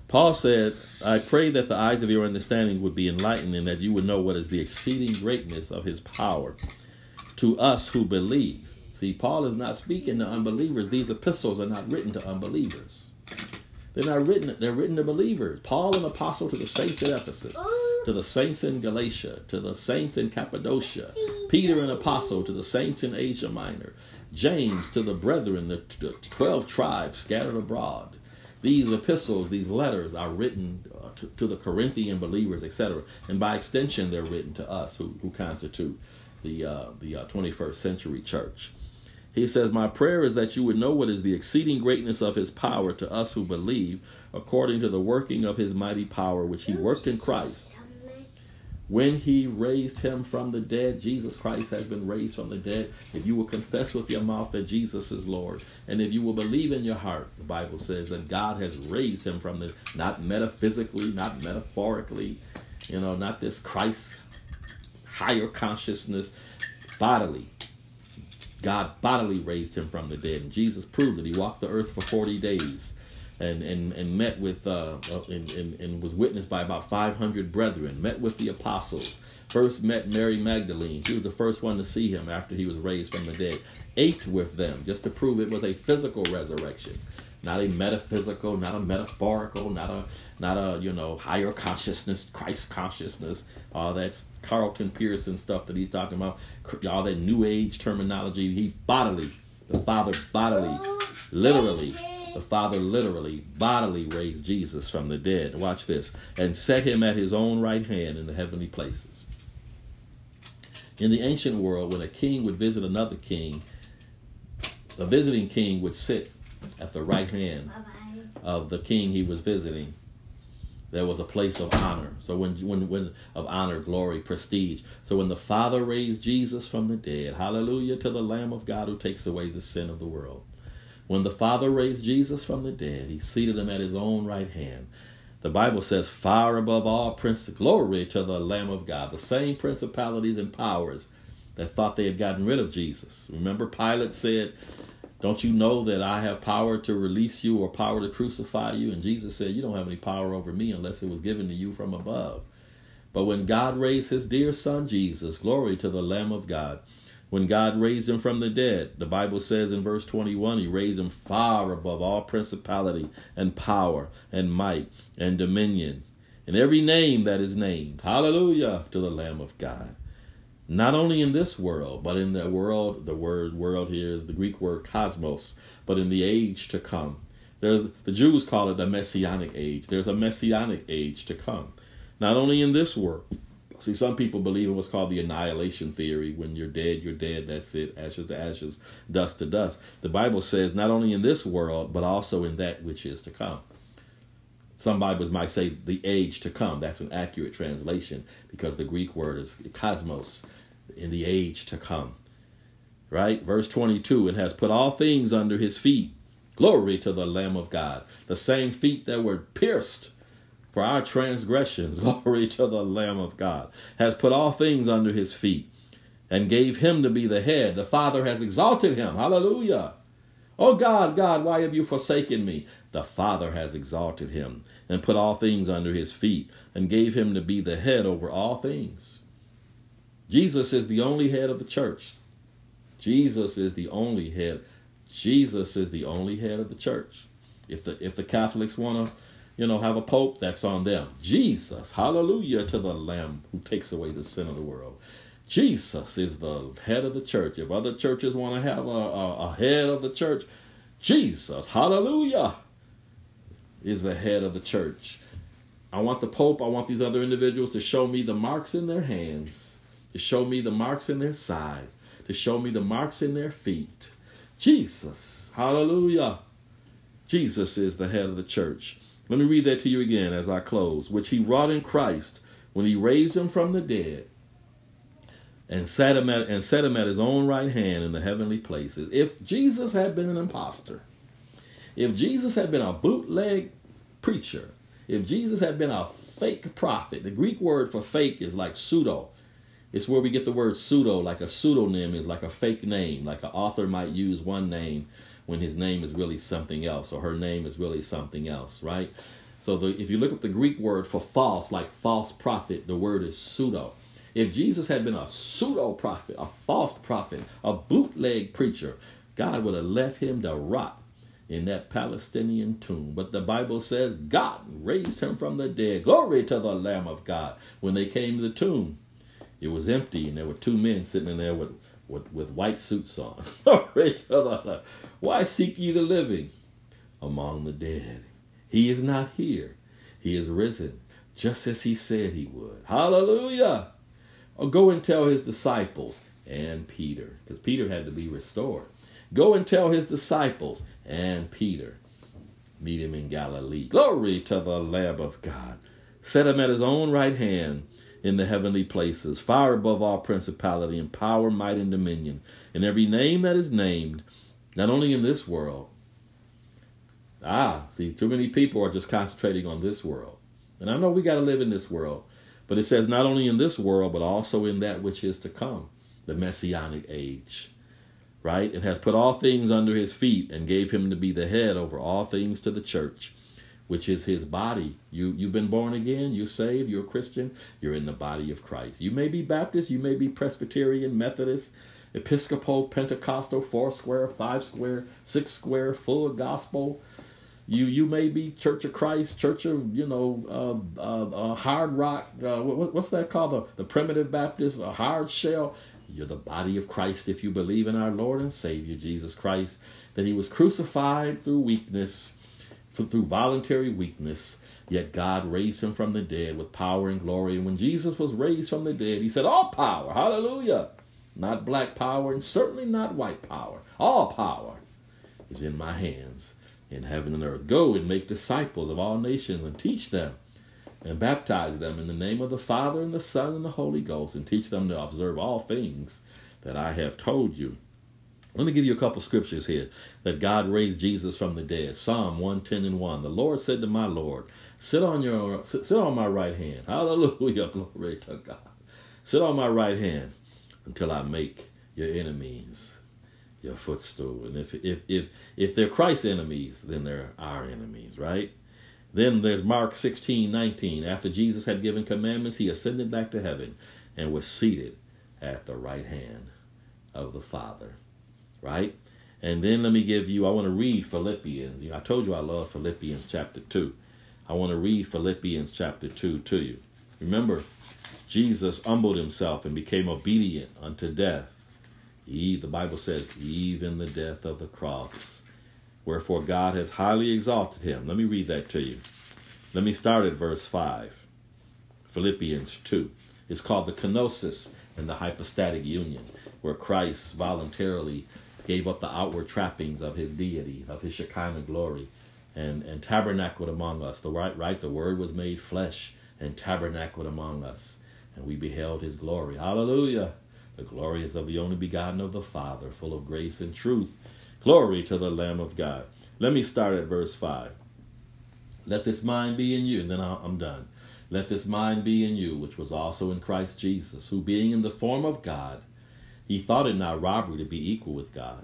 Paul said, I pray that the eyes of your understanding would be enlightened and that you would know what is the exceeding greatness of his power to us who believe See, Paul is not speaking to unbelievers. These epistles are not written to unbelievers. They're not written, they're written to believers. Paul, an apostle to the saints at Ephesus, to the saints in Galatia, to the saints in Cappadocia, Peter, an apostle to the saints in Asia Minor, James to the brethren, the 12 tribes scattered abroad. These epistles, these letters are written uh, to, to, the Corinthian believers, etc. And by extension, they're written to us who, who constitute the, uh, the uh, 21st century church. He says, My prayer is that you would know what is the exceeding greatness of his power to us who believe, according to the working of his mighty power, which he worked in Christ. When he raised him from the dead, Jesus Christ has been raised from the dead. If you will confess with your mouth that Jesus is Lord, and if you will believe in your heart, the Bible says that God has raised him from the, not metaphysically, not metaphorically, you know, not this Christ higher consciousness, bodily. God bodily raised him from the dead. And Jesus proved that he walked the earth for 40 days and, and, and met with, uh, uh, and, and, and was witnessed by about 500 brethren, met with the apostles. First met Mary Magdalene. She was the first one to see him after he was raised from the dead. Ate with them just to prove it was a physical resurrection not a metaphysical, not a metaphorical, not a not a you know higher consciousness, Christ consciousness. All that's Carlton Pearson stuff that he's talking about. All that New Age terminology. He bodily, the Father bodily, literally, the Father literally bodily raised Jesus from the dead. Watch this, and set him at his own right hand in the heavenly places. In the ancient world, when a king would visit another king, a visiting king would sit at the right hand of the king he was visiting there was a place of honor. So when when when of honor glory prestige. So when the father raised jesus from the dead hallelujah to the lamb of god who takes away the sin of the world. When the father raised jesus from the dead he seated him at his own right hand. The bible says far above all prince glory to the lamb of god. The same principalities and powers that thought they had gotten rid of jesus. Remember pilate said don't you know that I have power to release you or power to crucify you? And Jesus said, You don't have any power over me unless it was given to you from above. But when God raised his dear son Jesus, glory to the Lamb of God, when God raised him from the dead, the Bible says in verse 21, he raised him far above all principality and power and might and dominion and every name that is named. Hallelujah to the Lamb of God not only in this world, but in the world, the word world here is the Greek word cosmos, but in the age to come. There's, the Jews call it the messianic age. There's a messianic age to come. Not only in this world. See, some people believe in what's called the annihilation theory. When you're dead, you're dead. That's it. Ashes to ashes, dust to dust. The Bible says not only in this world, but also in that which is to come. Some Bibles might say the age to come. That's an accurate translation because the Greek word is cosmos in the age to come. Right? Verse 22 and has put all things under his feet. Glory to the Lamb of God. The same feet that were pierced for our transgressions. Glory to the Lamb of God. Has put all things under his feet and gave him to be the head. The Father has exalted him. Hallelujah. Oh God, God, why have you forsaken me? The Father has exalted him and put all things under his feet and gave him to be the head over all things. Jesus is the only head of the church. Jesus is the only head. Jesus is the only head of the church. If the if the Catholics want to, you know, have a pope, that's on them. Jesus, hallelujah to the Lamb who takes away the sin of the world. Jesus is the head of the church. If other churches want to have a, a, a head of the church, Jesus, hallelujah, is the head of the church. I want the Pope, I want these other individuals to show me the marks in their hands, to show me the marks in their side, to show me the marks in their feet. Jesus, hallelujah. Jesus is the head of the church. Let me read that to you again as I close, which he wrought in Christ when he raised him from the dead and set him at and set him at his own right hand in the heavenly places. If Jesus had been an impostor, if Jesus had been a bootleg preacher, if Jesus had been a fake prophet, the Greek word for fake is like pseudo. It's where we get the word pseudo, like a pseudonym is like a fake name, like an author might use one name when his name is really something else, or her name is really something else, right? So the, if you look up the Greek word for false, like false prophet, the word is pseudo. If Jesus had been a pseudo prophet, a false prophet, a bootleg preacher, God would have left him to rot in that Palestinian tomb. But the Bible says God raised him from the dead. Glory to the Lamb of God. When they came to the tomb, it was empty, and there were two men sitting in there with, with, with white suits on. Why seek ye the living among the dead? He is not here. He is risen, just as he said he would. Hallelujah. Or go and tell his disciples and Peter, because Peter had to be restored. Go and tell his disciples and Peter. Meet him in Galilee. Glory to the Lamb of God. Set him at his own right hand in the heavenly places, far above all principality and power, might, and dominion, and every name that is named, not only in this world. Ah, see, too many people are just concentrating on this world. And I know we got to live in this world, but it says not only in this world, but also in that which is to come, the messianic age. Right? It has put all things under his feet and gave him to be the head over all things to the church, which is his body. You you've been born again, you're saved, you're a Christian, you're in the body of Christ. You may be Baptist, you may be Presbyterian, Methodist, Episcopal, Pentecostal, four square, five square, six square, full gospel, you you may be Church of Christ, Church of you know uh, uh, uh, Hard Rock. Uh, what, what's that called? The, the Primitive Baptist, a Hard Shell. You're the body of Christ if you believe in our Lord and Savior Jesus Christ. That He was crucified through weakness, through voluntary weakness. Yet God raised him from the dead with power and glory. And when Jesus was raised from the dead, he said, All power, hallelujah. Not black power and certainly not white power. All power is in my hands in heaven and earth. Go and make disciples of all nations and teach them and baptize them in the name of the Father and the Son and the Holy Ghost and teach them to observe all things that I have told you. Let me give you a couple scriptures here that God raised Jesus from the dead. Psalm 110 and 1. The Lord said to my Lord, Sit on your sit, sit on my right hand. Hallelujah. Glory to God. Sit on my right hand until I make your enemies your footstool. And if if if if they're Christ's enemies, then they're our enemies, right? Then there's Mark 16, 19. After Jesus had given commandments, he ascended back to heaven and was seated at the right hand of the Father. Right? And then let me give you, I want to read Philippians. You know, I told you I love Philippians chapter 2. I want to read Philippians chapter 2 to you. Remember, Jesus humbled himself and became obedient unto death he, the Bible says, even the death of the cross. Wherefore God has highly exalted him. Let me read that to you. Let me start at verse 5. Philippians 2. It's called the kenosis and the hypostatic union, where Christ voluntarily gave up the outward trappings of his deity, of his Shekinah glory, and, and tabernacled among us. The right, right, the word was made flesh and tabernacled among us, and we beheld his glory. Hallelujah. The glory is of the only begotten of the Father, full of grace and truth. Glory to the Lamb of God. Let me start at verse 5. Let this mind be in you, and then I'm done. Let this mind be in you, which was also in Christ Jesus, who being in the form of God, he thought it not robbery to be equal with God.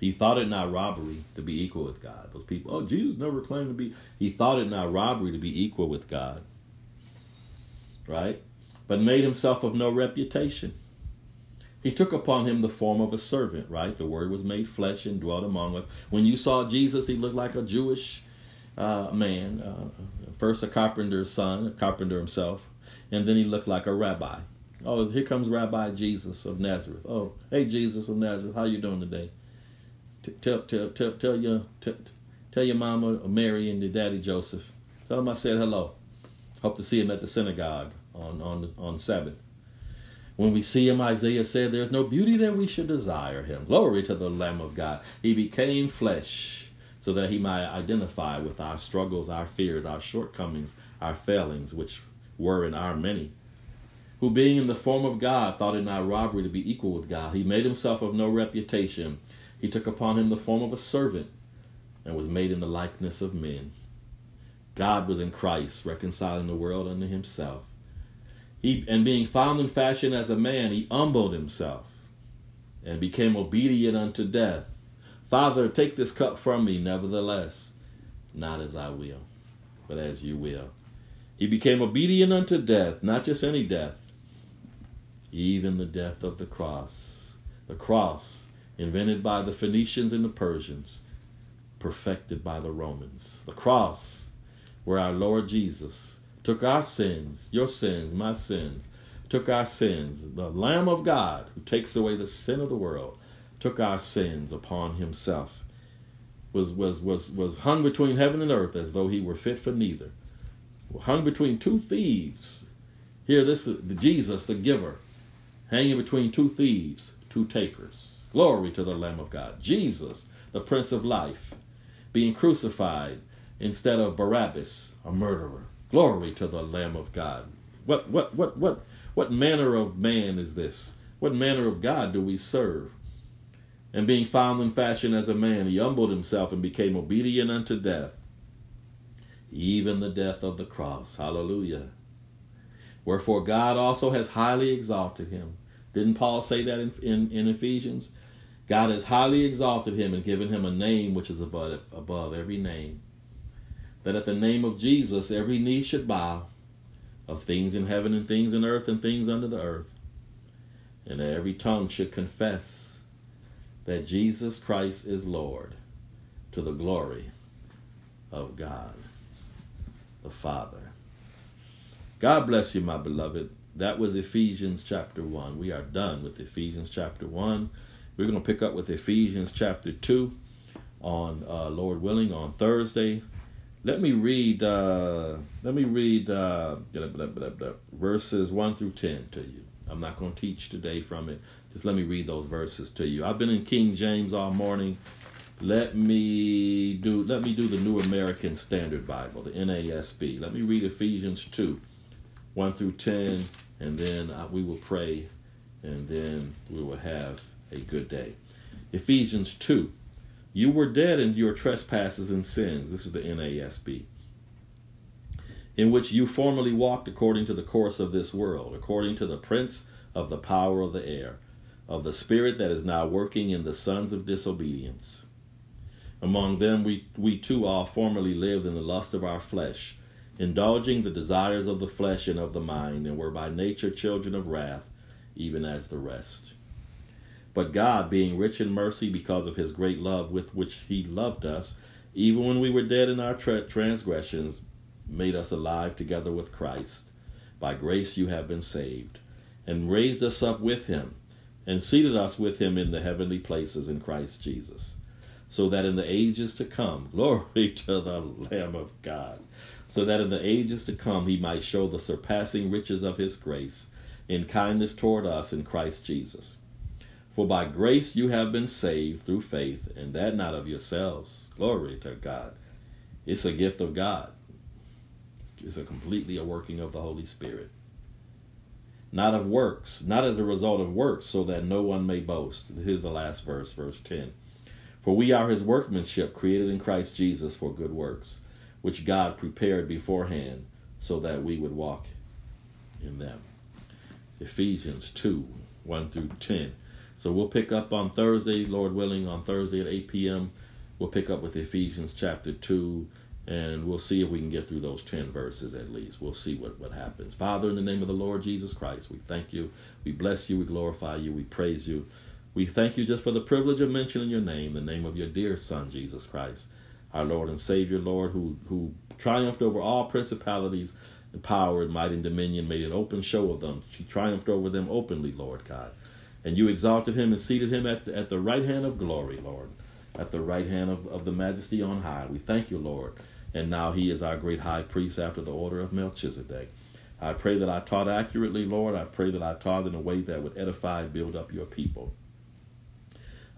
He thought it not robbery to be equal with God. Those people, oh, Jesus never claimed to be. He thought it not robbery to be equal with God. Right? But made himself of no reputation. He took upon him the form of a servant, right? The word was made flesh and dwelt among us. When you saw Jesus, he looked like a Jewish uh, man. Uh, first, a carpenter's son, a carpenter himself, and then he looked like a rabbi. Oh, here comes Rabbi Jesus of Nazareth. Oh, hey Jesus of Nazareth, how you doing today? Tell tell tell tell your tell, your mama uh, Mary and your daddy Joseph. Tell them I said hello. Hope to see him at the synagogue on on on Sabbath. When we see him, Isaiah said, There's no beauty that we should desire him. Glory to the Lamb of God. He became flesh so that he might identify with our struggles, our fears, our shortcomings, our failings, which were in our many. Who, being in the form of God, thought it not robbery to be equal with God. He made himself of no reputation. He took upon him the form of a servant and was made in the likeness of men. God was in Christ, reconciling the world unto himself he, and being found in fashion as a man, he humbled himself and became obedient unto death. Father, take this cup from me, nevertheless, not as I will, but as you will. He became obedient unto death, not just any death, even the death of the cross. The cross, invented by the Phoenicians and the Persians, perfected by the Romans. The cross, where our Lord Jesus took our sins, your sins, my sins, took our sins. The Lamb of God, who takes away the sin of the world, took our sins upon himself. Was was was was hung between heaven and earth as though he were fit for neither. Hung between two thieves. Here, this is Jesus, the giver, hanging between two thieves, two takers. Glory to the Lamb of God. Jesus, the Prince of Life, being crucified instead of Barabbas, a murderer. Glory to the Lamb of God. What what what what what manner of man is this? What manner of God do we serve? And being found in fashion as a man, he humbled himself and became obedient unto death, even the death of the cross. Hallelujah. Wherefore God also has highly exalted him. Didn't Paul say that in, in, in Ephesians? God has highly exalted him and given him a name which is above, above every name that at the name of Jesus every knee should bow of things in heaven and things in earth and things under the earth, and that every tongue should confess that Jesus Christ is Lord to the glory of God the Father. God bless you, my beloved. That was Ephesians chapter 1. We are done with Ephesians chapter 1. We're going to pick up with Ephesians chapter 2 on, uh, Lord willing, on Thursday. Let me read. Uh, let me read uh, verses one through ten to you. I'm not going to teach today from it. Just let me read those verses to you. I've been in King James all morning. Let me do. Let me do the New American Standard Bible, the NASB. Let me read Ephesians two, one through ten, and then uh, we will pray, and then we will have a good day. Ephesians two you were dead in your trespasses and sins. This is the NASB. In which you formerly walked according to the course of this world, according to the prince of the power of the air, of the spirit that is now working in the sons of disobedience. Among them we, we too all formerly lived in the lust of our flesh, indulging the desires of the flesh and of the mind, and were by nature children of wrath, even as the rest. But God, being rich in mercy because of his great love with which he loved us, even when we were dead in our tra- transgressions, made us alive together with Christ. By grace you have been saved, and raised us up with him, and seated us with him in the heavenly places in Christ Jesus, so that in the ages to come, glory to the Lamb of God, so that in the ages to come he might show the surpassing riches of his grace in kindness toward us in Christ Jesus. For by grace you have been saved through faith, and that not of yourselves. Glory to God. It's a gift of God. It's a completely a working of the Holy Spirit. Not of works, not as a result of works, so that no one may boast. Here's the last verse, verse 10. For we are his workmanship, created in Christ Jesus for good works, which God prepared beforehand so that we would walk in them. Ephesians 2 1 through 10. So we'll pick up on Thursday, Lord willing, on Thursday at 8 p.m. We'll pick up with Ephesians chapter 2, and we'll see if we can get through those 10 verses at least. We'll see what, what happens. Father, in the name of the Lord Jesus Christ, we thank you. We bless you. We glorify you. We praise you. We thank you just for the privilege of mentioning your name, the name of your dear Son, Jesus Christ, our Lord and Savior, Lord, who, who triumphed over all principalities and power and might and dominion, made an open show of them. She triumphed over them openly, Lord God. And you exalted him and seated him at the, at the right hand of glory, Lord, at the right hand of, of the majesty on high. We thank you, Lord. And now he is our great high priest after the order of Melchizedek. I pray that I taught accurately, Lord. I pray that I taught in a way that would edify and build up your people.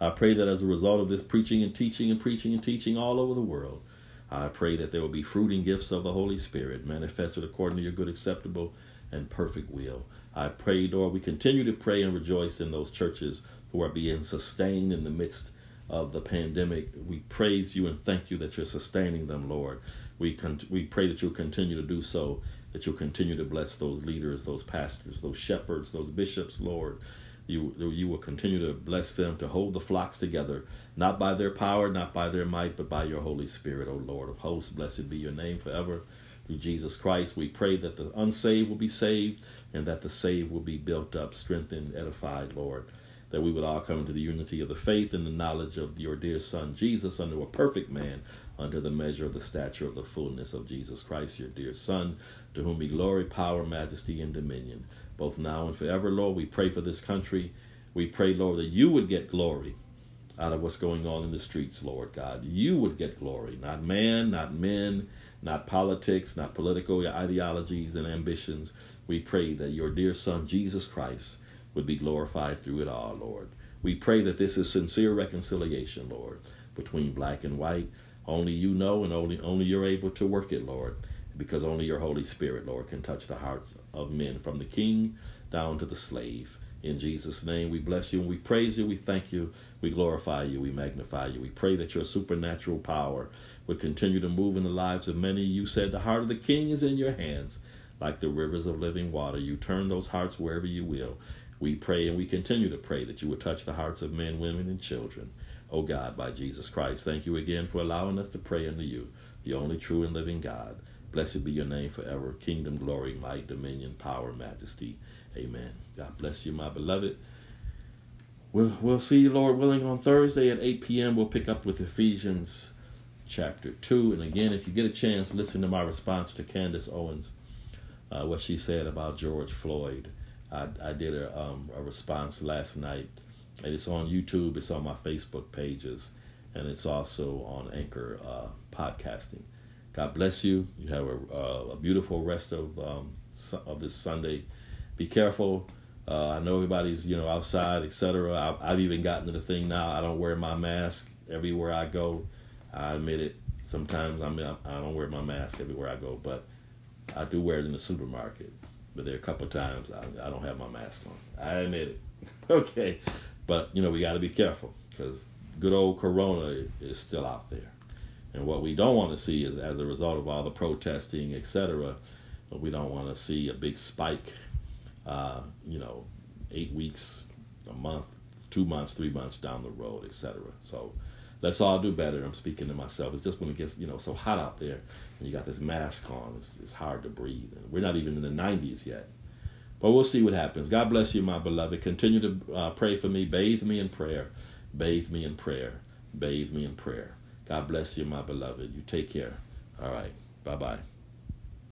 I pray that as a result of this preaching and teaching and preaching and teaching all over the world, I pray that there will be fruiting gifts of the Holy Spirit manifested according to your good, acceptable, and perfect will. I pray, Lord, we continue to pray and rejoice in those churches who are being sustained in the midst of the pandemic. We praise you and thank you that you're sustaining them, Lord. We con- we pray that you'll continue to do so, that you'll continue to bless those leaders, those pastors, those shepherds, those bishops, Lord. You, you will continue to bless them to hold the flocks together, not by their power, not by their might, but by your Holy Spirit, O Lord of hosts. Blessed be your name forever. Through Jesus Christ, we pray that the unsaved will be saved and that the saved will be built up, strengthened, edified, Lord. That we would all come into the unity of the faith and the knowledge of your dear Son, Jesus, under a perfect man, under the measure of the stature of the fullness of Jesus Christ, your dear Son, to whom be glory, power, majesty, and dominion both now and forever, Lord. We pray for this country. We pray, Lord, that you would get glory out of what's going on in the streets, Lord God. You would get glory, not man, not men, not politics, not political ideologies and ambitions. We pray that your dear Son, Jesus Christ, would be glorified through it all, Lord. We pray that this is sincere reconciliation, Lord, between black and white. Only you know and only, only you're able to work it, Lord because only your Holy Spirit, Lord, can touch the hearts of men from the king down to the slave. In Jesus' name, we bless you and we praise you. We thank you. We glorify you. We magnify you. We pray that your supernatural power would continue to move in the lives of many. You said the heart of the king is in your hands, like the rivers of living water. You turn those hearts wherever you will. We pray and we continue to pray that you would touch the hearts of men, women, and children. Oh God, by Jesus Christ, thank you again for allowing us to pray unto you, the only true and living God. Blessed be your name forever. Kingdom, glory, might, dominion, power, majesty. Amen. God bless you, my beloved. We'll, we'll see you, Lord willing, on Thursday at 8 p.m. We'll pick up with Ephesians chapter 2. And again, if you get a chance, listen to my response to Candace Owens, uh, what she said about George Floyd. I, I did a, um, a response last night, and it's on YouTube, it's on my Facebook pages, and it's also on Anchor uh, podcasting. God bless you. You have a, uh, a beautiful rest of um, of this Sunday. Be careful. Uh, I know everybody's you know outside, etc. I've, I've even gotten to the thing now. I don't wear my mask everywhere I go. I admit it. Sometimes I'm I don't wear my mask everywhere I go, but I do wear it in the supermarket. But there are a couple times I, I don't have my mask on. I admit it. okay, but you know we got to be careful because good old Corona is still out there. And what we don't want to see is, as a result of all the protesting, etc., we don't want to see a big spike. Uh, you know, eight weeks, a month, two months, three months down the road, etc. So let's all do better. I'm speaking to myself. It's just when it gets you know so hot out there, and you got this mask on, it's, it's hard to breathe. And we're not even in the 90s yet. But we'll see what happens. God bless you, my beloved. Continue to uh, pray for me. Bathe me in prayer. Bathe me in prayer. Bathe me in prayer. God bless you, my beloved. You take care. All right. Bye bye.